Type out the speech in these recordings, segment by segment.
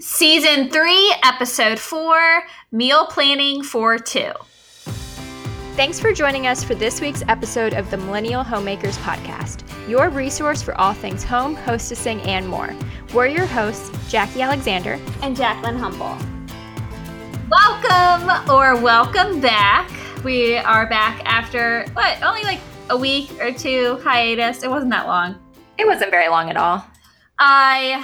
Season 3, Episode 4 Meal Planning for Two. Thanks for joining us for this week's episode of the Millennial Homemakers Podcast, your resource for all things home, hostessing, and more. We're your hosts, Jackie Alexander and Jaclyn Humble. Welcome or welcome back. We are back after, what, only like a week or two hiatus. It wasn't that long. It wasn't very long at all. I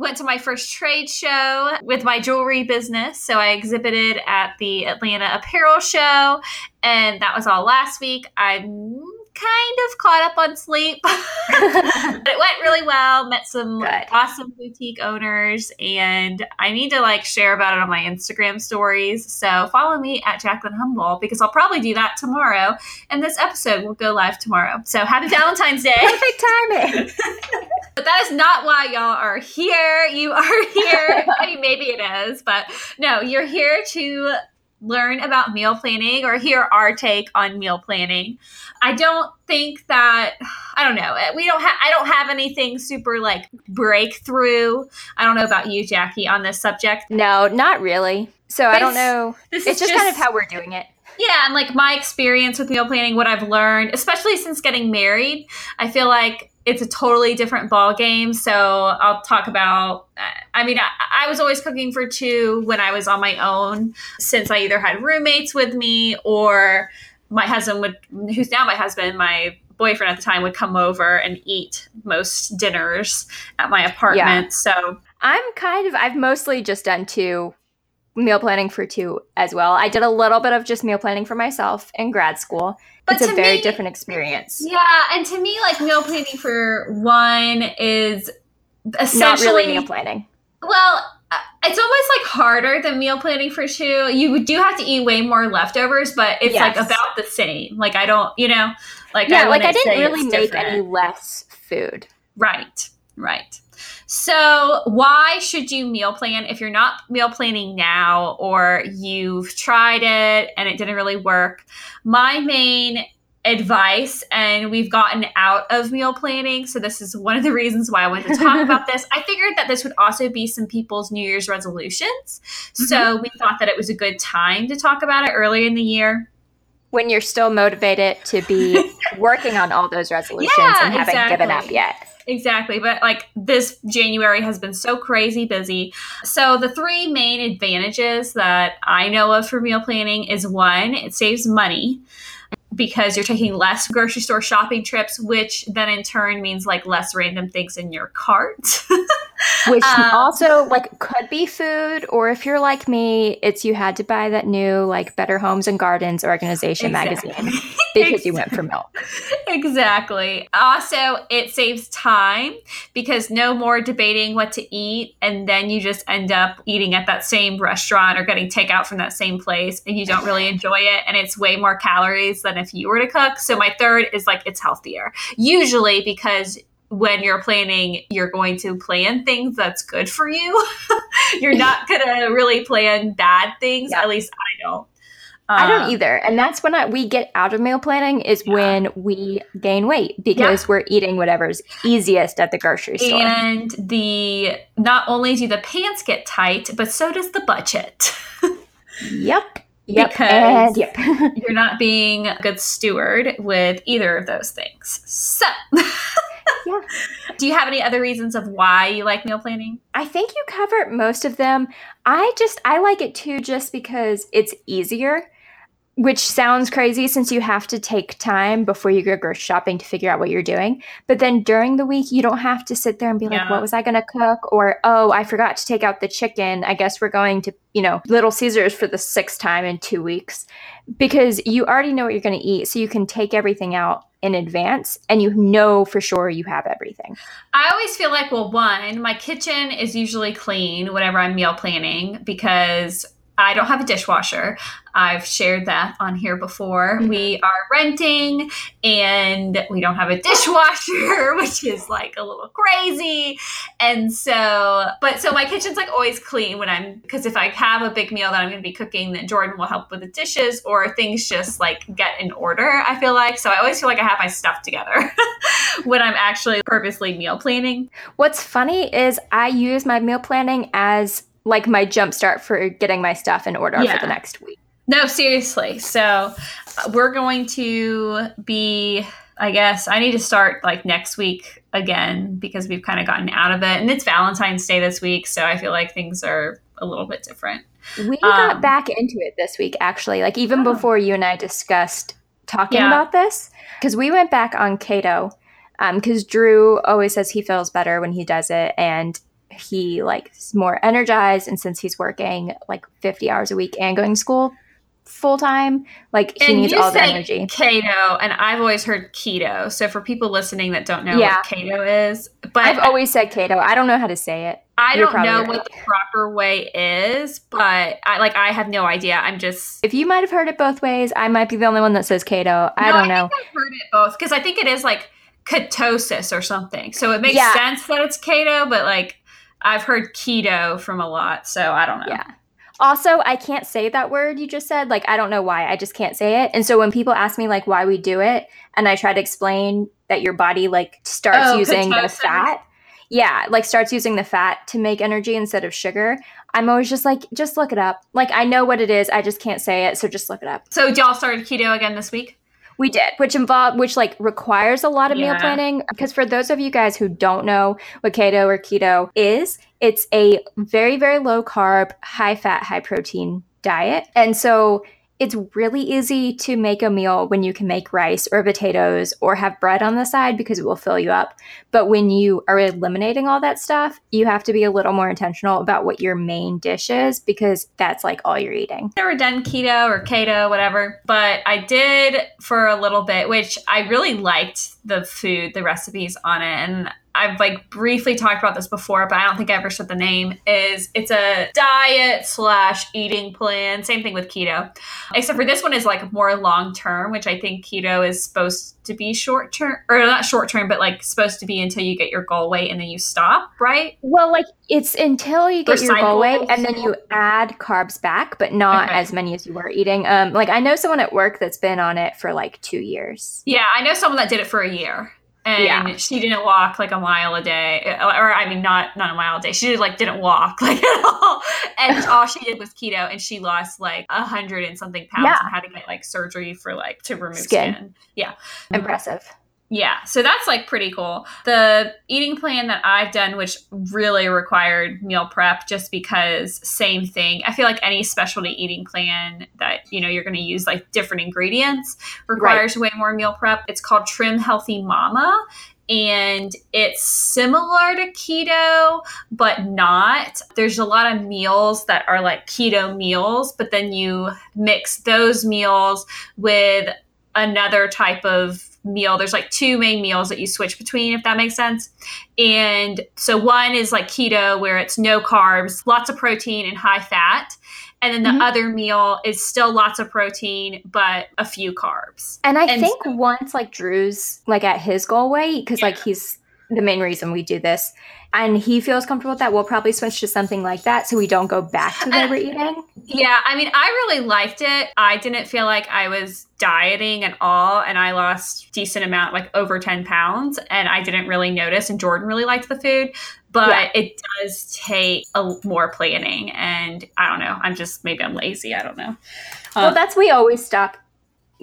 went to my first trade show with my jewelry business. So I exhibited at the Atlanta Apparel Show, and that was all last week. I'm kind of caught up on sleep. But it went really well. Met some Good. awesome boutique owners, and I need to like share about it on my Instagram stories. So follow me at Jaclyn Humble because I'll probably do that tomorrow. And this episode will go live tomorrow. So happy Valentine's Day! Perfect timing. but that is not why y'all are here. You are here. I mean, maybe it is, but no, you're here to learn about meal planning or hear our take on meal planning. I don't think that I don't know. We don't have I don't have anything super like breakthrough. I don't know about you, Jackie, on this subject. No, not really. So but I don't know. This it's just, just kind of how we're doing it. Yeah, and like my experience with meal planning, what I've learned, especially since getting married, I feel like it's a totally different ball game. So I'll talk about. I mean, I, I, was always cooking for two when I was on my own, since I either had roommates with me or my husband would, who's now my husband, my boyfriend at the time would come over and eat most dinners at my apartment. Yeah. So I'm kind of. I've mostly just done two meal planning for two as well. I did a little bit of just meal planning for myself in grad school. But it's a very me, different experience. Yeah, and to me, like meal planning for one is essentially not really meal planning. Well, uh, it's almost like harder than meal planning for two. You do have to eat way more leftovers, but it's yes. like about the same. Like I don't, you know, like yeah, I like I didn't really make different. any less food. Right, right. So, why should you meal plan if you're not meal planning now or you've tried it and it didn't really work? My main advice and we've gotten out of meal planning so this is one of the reasons why i wanted to talk about this i figured that this would also be some people's new year's resolutions mm-hmm. so we thought that it was a good time to talk about it early in the year when you're still motivated to be working on all those resolutions yeah, and haven't exactly. given up yet Exactly. But like this January has been so crazy busy. So, the three main advantages that I know of for meal planning is one, it saves money because you're taking less grocery store shopping trips, which then in turn means like less random things in your cart. which um, also like could be food, or if you're like me, it's you had to buy that new like Better Homes and Gardens organization exactly. magazine because you went for milk. Exactly. Also, it saves time because no more debating what to eat, and then you just end up eating at that same restaurant or getting takeout from that same place, and you don't really enjoy it, and it's way more calories than if you were to cook. So my third is like it's healthier. Usually because when you're planning, you're going to plan things that's good for you. you're not going to really plan bad things. Yeah. At least I don't. I don't um, either. And that's when I, we get out of meal planning is yeah. when we gain weight because yeah. we're eating whatever's easiest at the grocery store. And the not only do the pants get tight, but so does the budget. yep. Yep. Because yep. you're not being a good steward with either of those things. So, yeah. Do you have any other reasons of why you like meal planning? I think you covered most of them. I just I like it too just because it's easier which sounds crazy since you have to take time before you go grocery shopping to figure out what you're doing. But then during the week, you don't have to sit there and be yeah. like, what was I going to cook? Or, oh, I forgot to take out the chicken. I guess we're going to, you know, Little Caesars for the sixth time in two weeks because you already know what you're going to eat. So you can take everything out in advance and you know for sure you have everything. I always feel like, well, one, my kitchen is usually clean whenever I'm meal planning because I don't have a dishwasher. I've shared that on here before. Mm-hmm. We are renting and we don't have a dishwasher, which is like a little crazy. And so, but so my kitchen's like always clean when I'm, because if I have a big meal that I'm going to be cooking, then Jordan will help with the dishes or things just like get in order, I feel like. So I always feel like I have my stuff together when I'm actually purposely meal planning. What's funny is I use my meal planning as like my jump start for getting my stuff in order yeah. for the next week. No, seriously. So uh, we're going to be, I guess, I need to start like next week again because we've kind of gotten out of it. And it's Valentine's Day this week. So I feel like things are a little bit different. We got um, back into it this week, actually. Like even oh. before you and I discussed talking yeah. about this, because we went back on keto. Because um, Drew always says he feels better when he does it, and he like is more energized. And since he's working like 50 hours a week and going to school full time. Like he and needs all the energy. Keto, and I've always heard keto. So for people listening that don't know yeah. what keto is, but I've always said keto. I don't know how to say it. I You're don't know right. what the proper way is, but I like I have no idea. I'm just if you might have heard it both ways, I might be the only one that says keto. I no, don't know. I've heard it both because I think it is like ketosis or something. So it makes yeah. sense that it's keto, but like I've heard keto from a lot, so I don't know. Yeah. Also, I can't say that word you just said. Like, I don't know why. I just can't say it. And so when people ask me like why we do it, and I try to explain that your body like starts oh, using the fat, yeah, like starts using the fat to make energy instead of sugar. I'm always just like, just look it up. Like, I know what it is. I just can't say it. So just look it up. So y'all started keto again this week? We did, which involve which like requires a lot of yeah. meal planning. Because for those of you guys who don't know what keto or keto is, it's a very, very low carb, high fat, high protein diet. And so it's really easy to make a meal when you can make rice or potatoes or have bread on the side because it will fill you up. But when you are eliminating all that stuff, you have to be a little more intentional about what your main dish is because that's like all you're eating. Never done keto or keto, whatever, but I did for a little bit, which I really liked the food, the recipes on it. And I've like briefly talked about this before, but I don't think I ever said the name. Is it's a diet slash eating plan. Same thing with keto, except for this one is like more long term, which I think keto is supposed to be short term or not short term, but like supposed to be until you get your goal weight and then you stop, right? Well, like it's until you get your goal weight and then you add carbs back, but not okay. as many as you were eating. Um, like I know someone at work that's been on it for like two years. Yeah, I know someone that did it for a year and yeah. she didn't walk like a mile a day uh, or i mean not not a mile a day she did, like didn't walk like at all and all she did was keto and she lost like a hundred and something pounds yeah. and had to get like surgery for like to remove skin, skin. yeah impressive yeah, so that's like pretty cool. The eating plan that I've done, which really required meal prep, just because same thing. I feel like any specialty eating plan that you know you're going to use like different ingredients requires right. way more meal prep. It's called Trim Healthy Mama, and it's similar to keto, but not. There's a lot of meals that are like keto meals, but then you mix those meals with another type of meal. There's like two main meals that you switch between, if that makes sense. And so one is like keto, where it's no carbs, lots of protein, and high fat. And then the mm-hmm. other meal is still lots of protein, but a few carbs. And I and think so- once like Drew's like at his goal weight, because yeah. like he's the main reason we do this and he feels comfortable with that, we'll probably switch to something like that so we don't go back to the eating. Yeah, I mean, I really liked it. I didn't feel like I was dieting at all, and I lost decent amount, like over ten pounds, and I didn't really notice. And Jordan really liked the food, but yeah. it does take a more planning, and I don't know. I'm just maybe I'm lazy. I don't know. Well, um, that's we always stop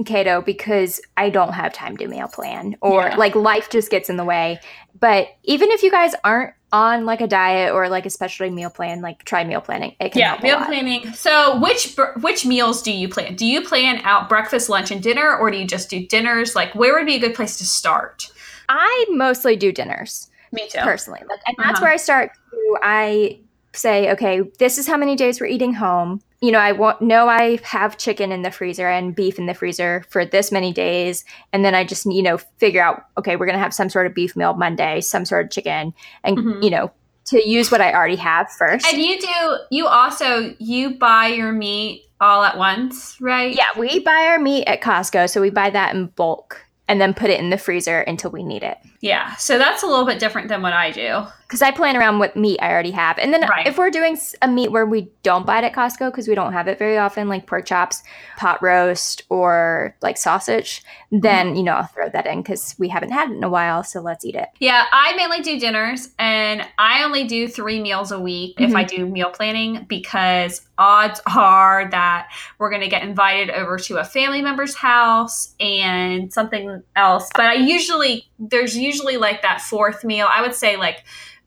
keto because I don't have time to meal plan or yeah. like life just gets in the way. But even if you guys aren't on like a diet or like a specialty meal plan, like try meal planning. It can yeah, meal planning. So which which meals do you plan? Do you plan out breakfast, lunch, and dinner, or do you just do dinners? Like where would be a good place to start? I mostly do dinners. Me too, personally. Like, and that's uh-huh. where I start. To, I say, okay, this is how many days we're eating home you know, I want know I have chicken in the freezer and beef in the freezer for this many days, and then I just you know figure out okay, we're gonna have some sort of beef meal Monday, some sort of chicken, and mm-hmm. you know to use what I already have first. And you do, you also, you buy your meat all at once, right? Yeah, we buy our meat at Costco, so we buy that in bulk and then put it in the freezer until we need it. Yeah, so that's a little bit different than what I do. Because I plan around what meat I already have. And then Right. if we're doing a meat where we don't buy it at Costco because we don't have it very often, like pork chops, pot roast, or like sausage, mm-hmm. then, you know, I'll throw that in because we haven't had it in a while. So let's eat it. Yeah, I mainly do dinners and I only do three meals a week if I mm-hmm. do meal planning because odds are that we're going to get invited over to a family member's house and something else. But I usually, there's usually like that fourth meal. I would say like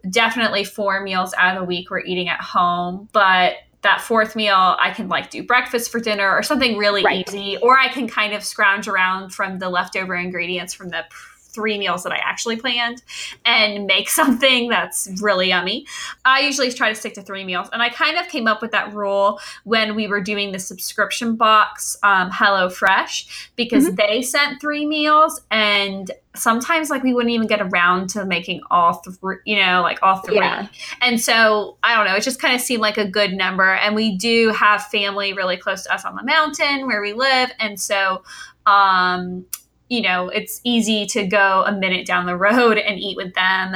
definitely four meals out of the week we're eating at home. But that fourth meal, I can like do breakfast for dinner or something really Right. easy, or I can kind of scrounge around from the leftover ingredients from the three meals that I actually planned and make something that's really yummy. I usually try to stick to three meals. And I kind of came up with that rule when we were doing the subscription box, um, HelloFresh, because they sent three meals and sometimes like we wouldn't even get around to making all three, you know, like all three. Yeah. And so I don't know, it just kind of seemed like a good number. And we do have family really close to us on the mountain where we live. And so, um, you know, it's easy to go a minute down the road and eat with them.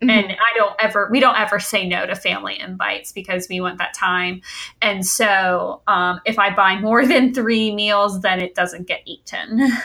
Mhm. And I don't ever, we don't ever say no to family invites because we want that time. And so, um, if I buy more than three meals, then it doesn't get eaten.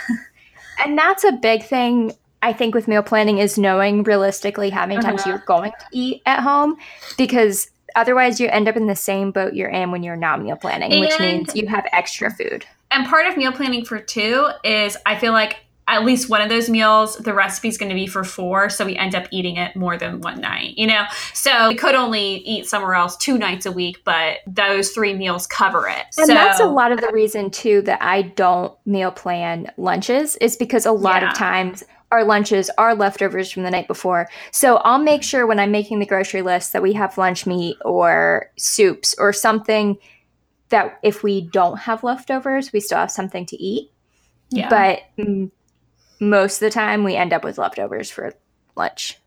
And that's a big thing I think with meal planning is knowing realistically how many times Uh-huh. you're going to eat at home because otherwise you end up in the same boat you're in when you're not meal planning, which means you have extra food. And part of meal planning for two is I feel like at least one of those meals, the recipe is going to be for four. So we end up eating it more than one night, you know? So we could only eat somewhere else two nights a week, but those three meals cover it. And so that's a lot of the reason too that I don't meal plan lunches is because a lot Yeah. of times our lunches are leftovers from the night before. So I'll make sure when I'm making the grocery list that we have lunch meat or soups or something that if we don't have leftovers, we still have something to eat. yeah. But mm, most of the time we end up with leftovers for lunch.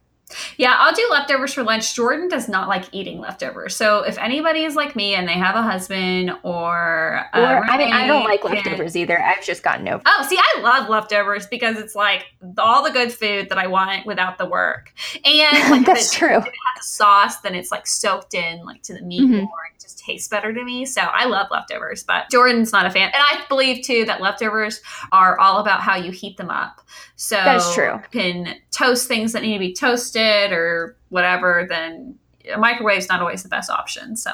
Yeah, I'll do leftovers for lunch. Jordan does not like eating leftovers. So if anybody is like me and they have a husband or, a Or I mean I don't like leftovers either. I've just gotten over Oh, see, I love leftovers because it's like all the good food that I want without the work. And like if That's it true. has sauce, then it's like soaked in like to the meat Mhm. more. It just tastes better to me. So I love leftovers, but Jordan's not a fan. And I believe too that leftovers are all about how you heat them up. So That is true. you can toast things that need to be toasted or whatever, then a microwave's not always the best option. So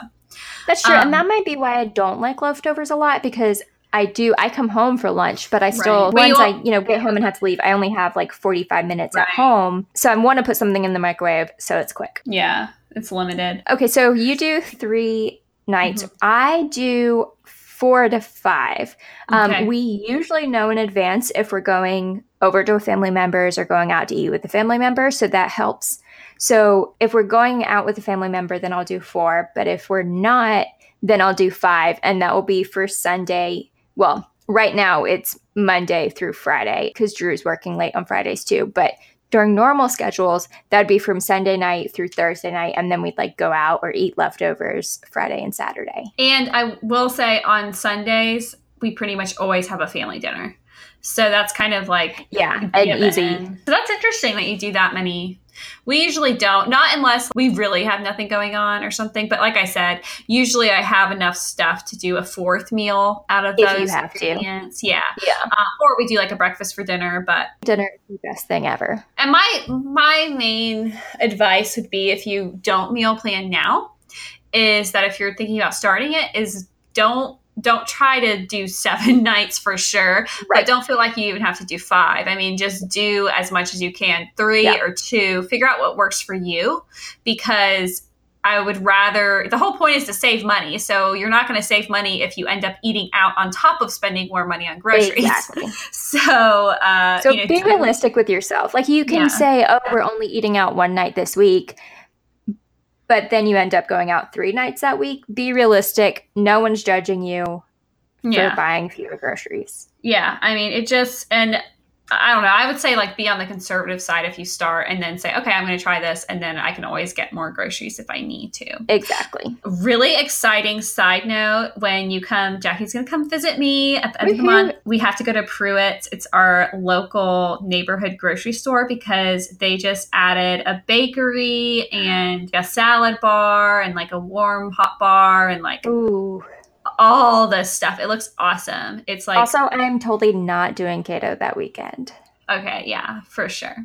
That's true. Um, and that might be why I don't like leftovers a lot because I do I come home for lunch, but I still Right. Once I, you know, get home and have to leave, I only have like 45 minutes Right. at home. So I want to put something in the microwave so it's quick. yeah, it's limited. Okay, so you do 3 nights. Mm-hmm. I do 4 to 5. Um, Okay. we usually know in advance if we're going over to a family member's or going out to eat with a family member, so that helps. So if we're going out with a family member, then I'll do four. But if we're not, then I'll do five, and that will be for Sunday. Well, right now it's Monday through Friday because Drew's working late on Fridays too. But during normal schedules, that'd be from Sunday night through Thursday night, and then we'd like go out or eat leftovers Friday and Saturday. And I will say on Sundays, we pretty much always have a family dinner. So that's kind of like Yeah, given. easy. So that's interesting that you do that many. We usually don't, not unless we really have nothing going on or something. But like I said, usually I have enough stuff to do a fourth meal out of If you those have to. Yeah. Yeah, Uh, or we do like a breakfast for dinner. But dinner is the best thing ever. and my my main advice would be if you don't meal plan now, is that if you're thinking about starting it, is don't don't try to do seven nights for sure, Right. but don't feel like you even have to do five. I mean, just do as much as you can, three Yeah. or two. Figure out what works for you, because I would rather. The whole point is to save money, so you're not going to save money if you end up eating out on top of spending more money on groceries. Exactly. So, uh, So you know, be realistic with yourself. Like you can Yeah. say, "Oh, we're only eating out one night this week," but then you end up going out three nights that week. Be realistic. No one's judging you yeah. for buying fewer groceries. Yeah, I mean, it just and I don't know. I would say like be on the conservative side if you start and then say, okay, I'm going to try this. And then I can always get more groceries if I need to. Exactly. Really exciting side note when you come, Jackie's going to come visit me at the end of the month. We have to go to Pruitt's. It's our local neighborhood grocery store because they just added a bakery and a salad bar and like a warm hot bar and like Ooh. All this stuff. It looks awesome. It's like Also, I'm totally not doing keto that weekend. okay, yeah, for sure.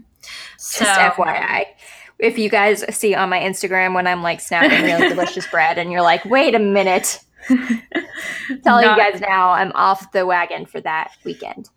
Just FYI. If you guys see on my Instagram when I'm like snapping really delicious bread and you're like, wait a minute. Telling Not- you guys now I'm off the wagon for that weekend.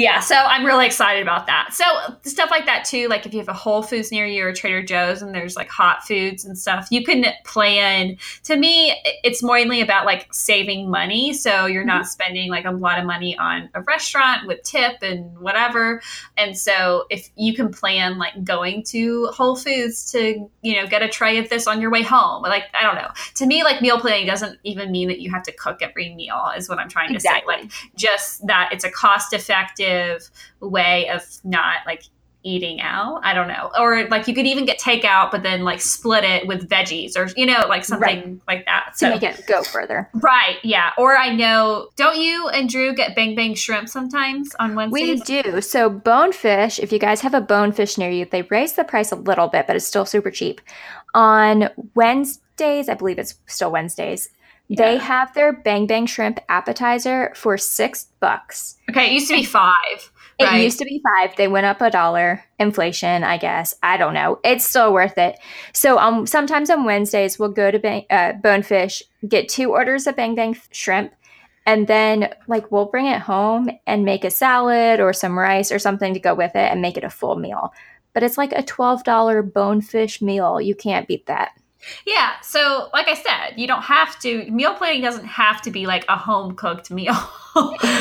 Yeah, so I'm really excited about that. So stuff like that too, like if you have a Whole Foods near you or Trader Joe's and there's like hot foods and stuff, you can plan. To me, it's mainly about like saving money, so you're not mm-hmm. spending like a lot of money on a restaurant with tip and whatever. And so if you can plan like going to Whole Foods to, you know, get a tray of this on your way home. Like I don't know. To me like meal planning doesn't even mean that you have to cook every meal is what I'm trying to Exactly. say. Like just that it's a cost effective way of not like eating out. I don't know. Or like you could even get takeout, but then like split it with veggies or, you know, like something like that. To So, make it go further. right. Yeah. Or I know, don't you and Drew get Bang Bang Shrimp sometimes on Wednesdays? We do. So bonefish, if you guys have a bonefish near you, they raise the price a little bit, but it's still super cheap. On Wednesdays, I believe it's still Wednesdays, they have their Bang Bang Shrimp appetizer for six bucks. Okay. It used to be five. It Right. used to be five. They went up a dollar. Inflation, I guess. I don't know. It's still worth it. So um, sometimes on Wednesdays we'll go to bang, uh, Bonefish, get two orders of Bang Bang shrimp, and then like we'll bring it home and make a salad or some rice or something to go with it and make it a full meal. But it's like a twelve dollar bonefish meal. You can't beat that. Yeah. So, like I said, you don't have to, meal planning doesn't have to be like a home cooked meal.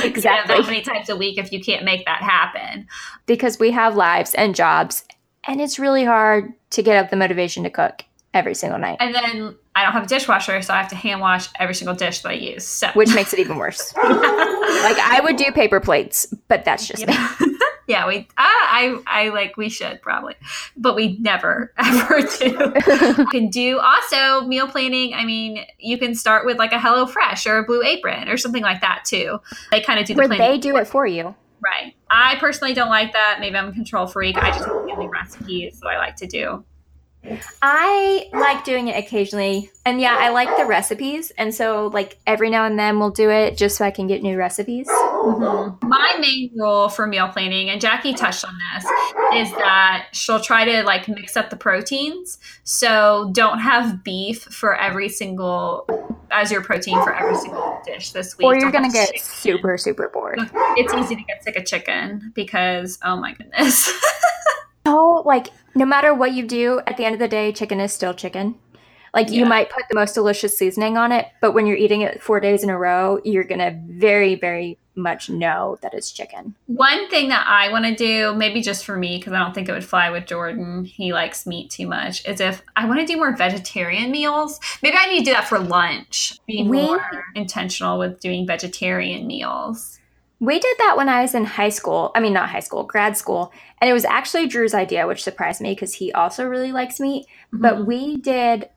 Exactly. that many times a week if you can't make that happen. because we have lives and jobs, and it's really hard to get up the motivation to cook every single night, And then I don't have a dishwasher, so I have to hand wash every single dish that I use. So, which makes it even worse. like I would do paper plates, but that's just me. Yeah. we, I, I, I like, we should probably, but we never ever do. you can do also meal planning. I mean, you can start with like a Hello Fresh or a Blue Apron or something like that too. They kind of do the Where planning. they do it for you. Right. I personally don't like that. Maybe I'm a control freak. I just have family recipes that I like to do. I like doing it occasionally. And yeah, I like the recipes. And so, like, every now and then we'll do it just so I can get new recipes. Mm-hmm. My main rule for meal planning, and Jackie touched on this, is that she'll try to like mix up the proteins. So don't have beef for every single as your protein for every single dish this week. Or you're going to get chicken. super, super bored. It's easy to get sick of chicken because oh my goodness. So, like, no matter what you do, at the end of the day, chicken is still chicken. Like, you might put the most delicious seasoning on it, but when you're eating it four days in a row, you're to very, very much know that it's chicken. One thing that I want to do, maybe just for me, because I don't think it would fly with Jordan, he likes meat too much, is if I want to do more vegetarian meals. Maybe I need to do that for lunch. Be We- more intentional with doing vegetarian meals. We did that when I was in high school. I mean, not high school, grad school. And it was actually Drew's idea, which surprised me because he also really likes meat. But mm-hmm. we did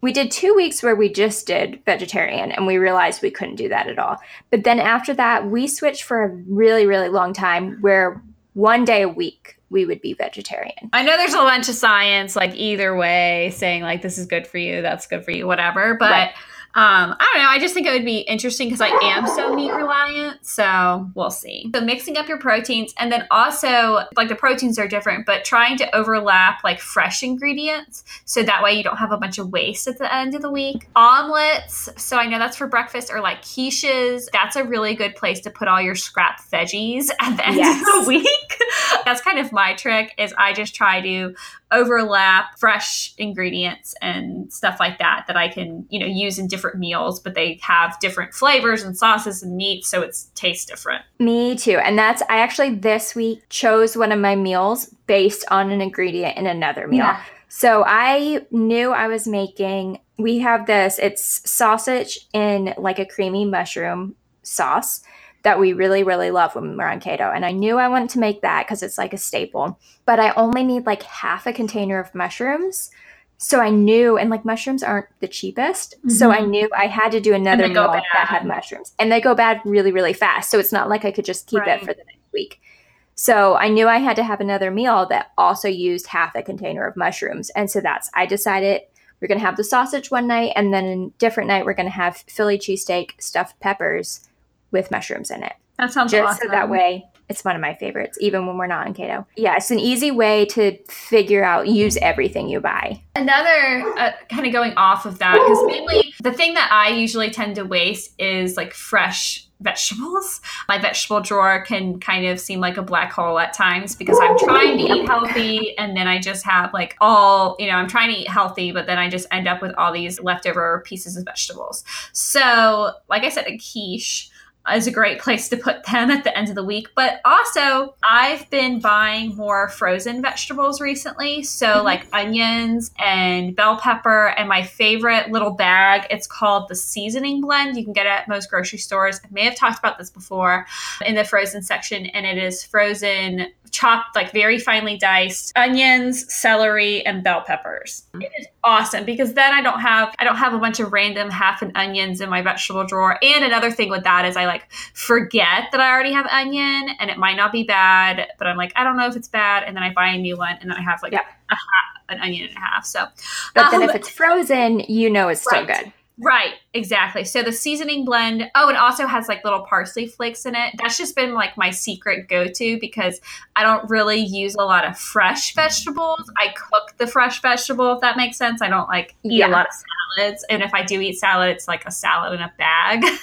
we did two weeks where we just did vegetarian and we realized we couldn't do that at all. But then after that, we switched for a really, really long time where one day a week we would be vegetarian. I know there's a bunch of science, like either way, saying like this is good for you, that's good for you, whatever. But Right. Um, I don't know. I just think it would be interesting because I am so meat reliant. So we'll see. So mixing up your proteins, and then also like the proteins are different, but trying to overlap like fresh ingredients, so that way you don't have a bunch of waste at the end of the week. Omelets. So I know that's for breakfast, or like quiches. That's a really good place to put all your scrap veggies at the end Yes. of the week. that's kind of my trick. Is I just try to overlap fresh ingredients and stuff like that that I can, you know, use in different meals, but they have different flavors and sauces and meat, so it's tastes different. Me too. And that's I actually this week chose one of my meals based on an ingredient in another meal. Yeah. So I knew I was making we have this it's sausage in like a creamy mushroom sauce that we really, really love when we're on keto. And I knew I wanted to make that because it's like a staple, but I only need like half a container of mushrooms. So I knew, and like mushrooms aren't the cheapest. Mm-hmm. So I mm-hmm. knew I had to do another meal that had mushrooms. And they go bad really, really fast. So it's not like I could just keep right. it for the next week. So I knew I had to have another meal that also used half a container of mushrooms. And so that's, I decided we're going to have the sausage one night, and then a different night, we're going to have Philly cheesesteak stuffed peppers with mushrooms in it. That sounds Just awesome. so that way, it's one of my favorites, even when we're not in keto. Yeah, it's an easy way to figure out, use everything you buy. Another uh, kind of going off of that, because mainly the thing that I usually tend to waste is like fresh vegetables. My vegetable drawer can kind of seem like a black hole at times because I'm trying to eat healthy and then I just have like all, you know, I'm trying to eat healthy, but then I just end up with all these leftover pieces of vegetables. So, like I said, a quiche is a great place to put them at the end of the week. But also, I've been buying more frozen vegetables recently. So, mm-hmm. like onions and bell pepper, and my favorite little bag, it's called the seasoning blend. You can get it at most grocery stores. I may have talked about this before in the frozen section, and it is frozen chopped like very finely diced onions, celery, and bell peppers. It is awesome because then I don't have I don't have a bunch of random half an onions in my vegetable drawer. And another thing with that is I like forget that I already have onion and it might not be bad, but I'm like I don't know if it's bad, and then I buy a new one and then I have like a half, an onion and a half. So, but um, then if it's frozen, you know it's still right. good. Right, exactly. So the seasoning blend, oh, it also has like little parsley flakes in it. That's just been like my secret go to because I don't really use a lot of fresh vegetables. I cook the fresh vegetable, if that makes sense. I don't like eat yeah. a lot of salads. And if I do eat salad, it's like a salad in a bag.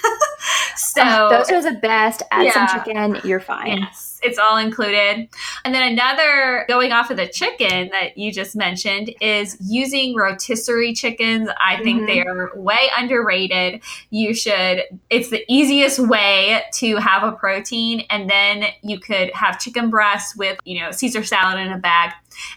Uh, so oh, those are the best. Add yeah. some chicken, you're fine. Yes it's all included. And then another going off of the chicken that you just mentioned is using rotisserie chickens. I think mm-hmm. they are way underrated. You should, it's the easiest way to have a protein. And then you could have chicken breasts with, you know, Caesar salad in a bag.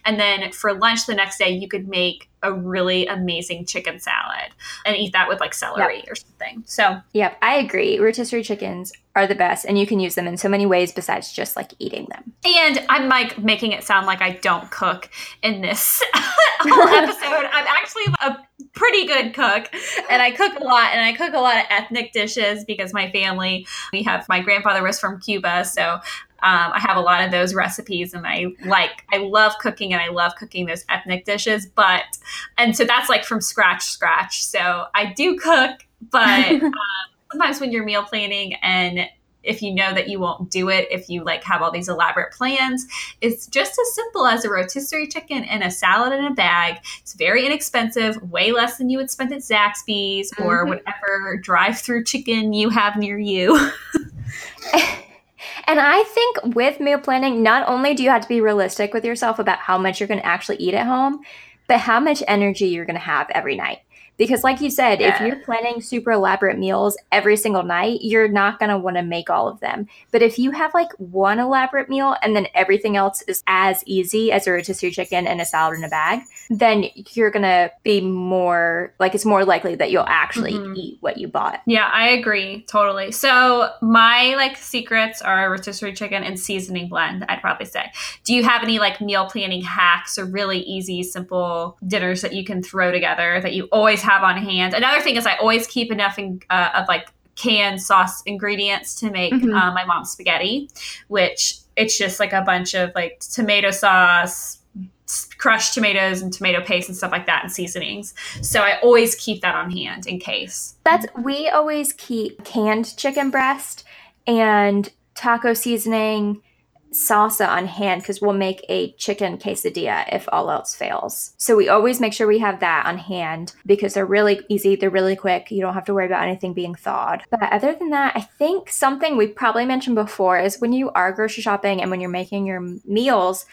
And then for lunch the next day, you could make a really amazing chicken salad and eat that with like celery yep. or something. So, yep, I agree. Rotisserie chickens are the best and you can use them in so many ways besides just like eating them. And I'm like making it sound like I don't cook in this whole episode. I'm actually a pretty good cook and I cook a lot and I cook a lot of ethnic dishes because my family, we have my grandfather was from Cuba, so um, I have a lot of those recipes and I like, I love cooking and I love cooking those ethnic dishes. But, and so that's like from scratch, scratch. So I do cook, but um, sometimes when you're meal planning and if you know that you won't do it if you like have all these elaborate plans it's just as simple as a rotisserie chicken and a salad in a bag it's very inexpensive way less than you would spend at zaxby's mm-hmm. or whatever drive through chicken you have near you And I think with meal planning, not only do you have to be realistic with yourself about how much you're going to actually eat at home, but how much energy you're going to have every night. Because, like you said, yeah. if you're planning super elaborate meals every single night, you're not going to want to make all of them. But if you have like one elaborate meal and then everything else is as easy as a rotisserie chicken and a salad in a bag, then you're going to be more like it's more likely that you'll actually mm-hmm. eat what you bought. Yeah, I agree totally. So, my like secrets are rotisserie chicken and seasoning blend, I'd probably say. Do you have any like meal planning hacks or really easy, simple dinners that you can throw together that you always have on hand. Another thing is I always keep enough in, uh, of like canned sauce ingredients to make mm-hmm. uh, my mom's spaghetti, which it's just like a bunch of like tomato sauce, crushed tomatoes and tomato paste and stuff like that and seasonings. So I always keep that on hand in case. That's we always keep canned chicken breast and taco seasoning salsa on hand because we'll make a chicken quesadilla if all else fails. So we always make sure we have that on hand because they're really easy, they're really quick. You don't have to worry about anything being thawed. But other than that, I think something we probably mentioned before is when you are grocery shopping and when you're making your meals,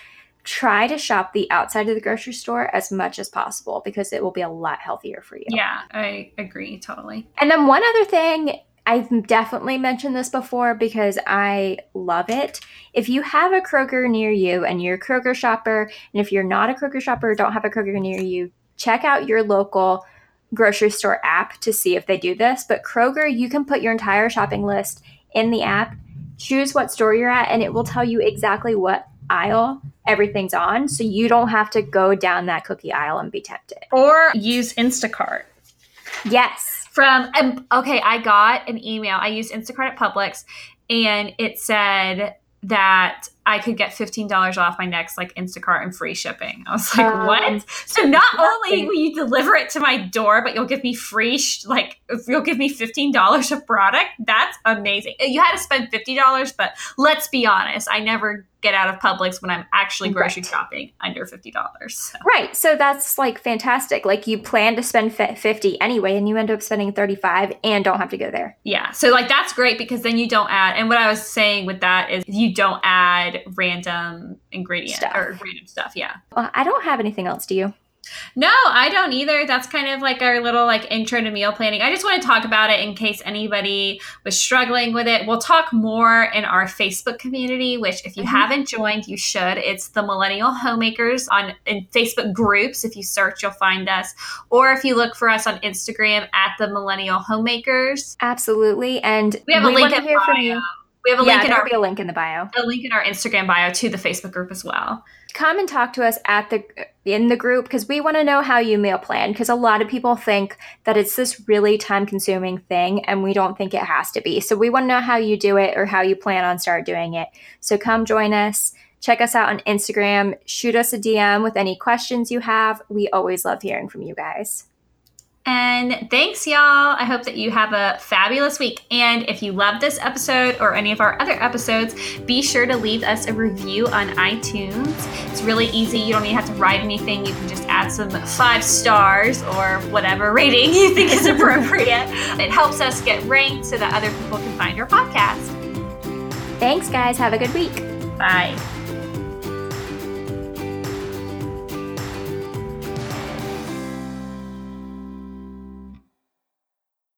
try to shop the outside of the grocery store as much as possible because it will be a lot healthier for you. Yeah, I agree totally. And then one other thing I've definitely mentioned this before because I love it. If you have a Kroger near you and you're a Kroger shopper, and if you're not a Kroger shopper or don't have a Kroger near you, check out your local grocery store app to see if they do this. But Kroger, you can put your entire shopping list in the app choose what store you're at, and it will tell you exactly what aisle everything's on. So you don't have to go down that cookie aisle and be tempted. Or use Instacart. Yes. From, um, okay, I got an email. I used Instacart at Publix, and it said that I could get $15 off my next like Instacart and free shipping. I was like, um, what? So not only will you deliver it to my door, but you'll give me free, sh- like you'll give me $15 of product. That's amazing. You had to spend $50, but let's be honest. I never get out of Publix when I'm actually grocery right. shopping under $50. So. Right. So that's like fantastic. Like you plan to spend 50 anyway and you end up spending 35 and don't have to go there. Yeah. So like that's great because then you don't add and what I was saying with that is you don't add random ingredient stuff. or random stuff. Yeah. Well, I don't have anything else. Do you? No, I don't either. That's kind of like our little like intro to meal planning. I just want to talk about it in case anybody was struggling with it. We'll talk more in our Facebook community, which if you mm-hmm. haven't joined, you should. It's the Millennial Homemakers on in Facebook groups. If you search, you'll find us. Or if you look for us on Instagram at the Millennial Homemakers. Absolutely. And we have a link in hear bio. from you. We have a yeah, link in our be a link in the bio. A link in our Instagram bio to the Facebook group as well. Come and talk to us at the in the group because we want to know how you meal plan because a lot of people think that it's this really time consuming thing and we don't think it has to be. So we want to know how you do it or how you plan on start doing it. So come join us. Check us out on Instagram. Shoot us a DM with any questions you have. We always love hearing from you guys. And thanks, y'all. I hope that you have a fabulous week. And if you love this episode or any of our other episodes, be sure to leave us a review on iTunes. It's really easy. You don't even have to write anything. You can just add some five stars or whatever rating you think is appropriate. it helps us get ranked so that other people can find our podcast. Thanks, guys. Have a good week. Bye.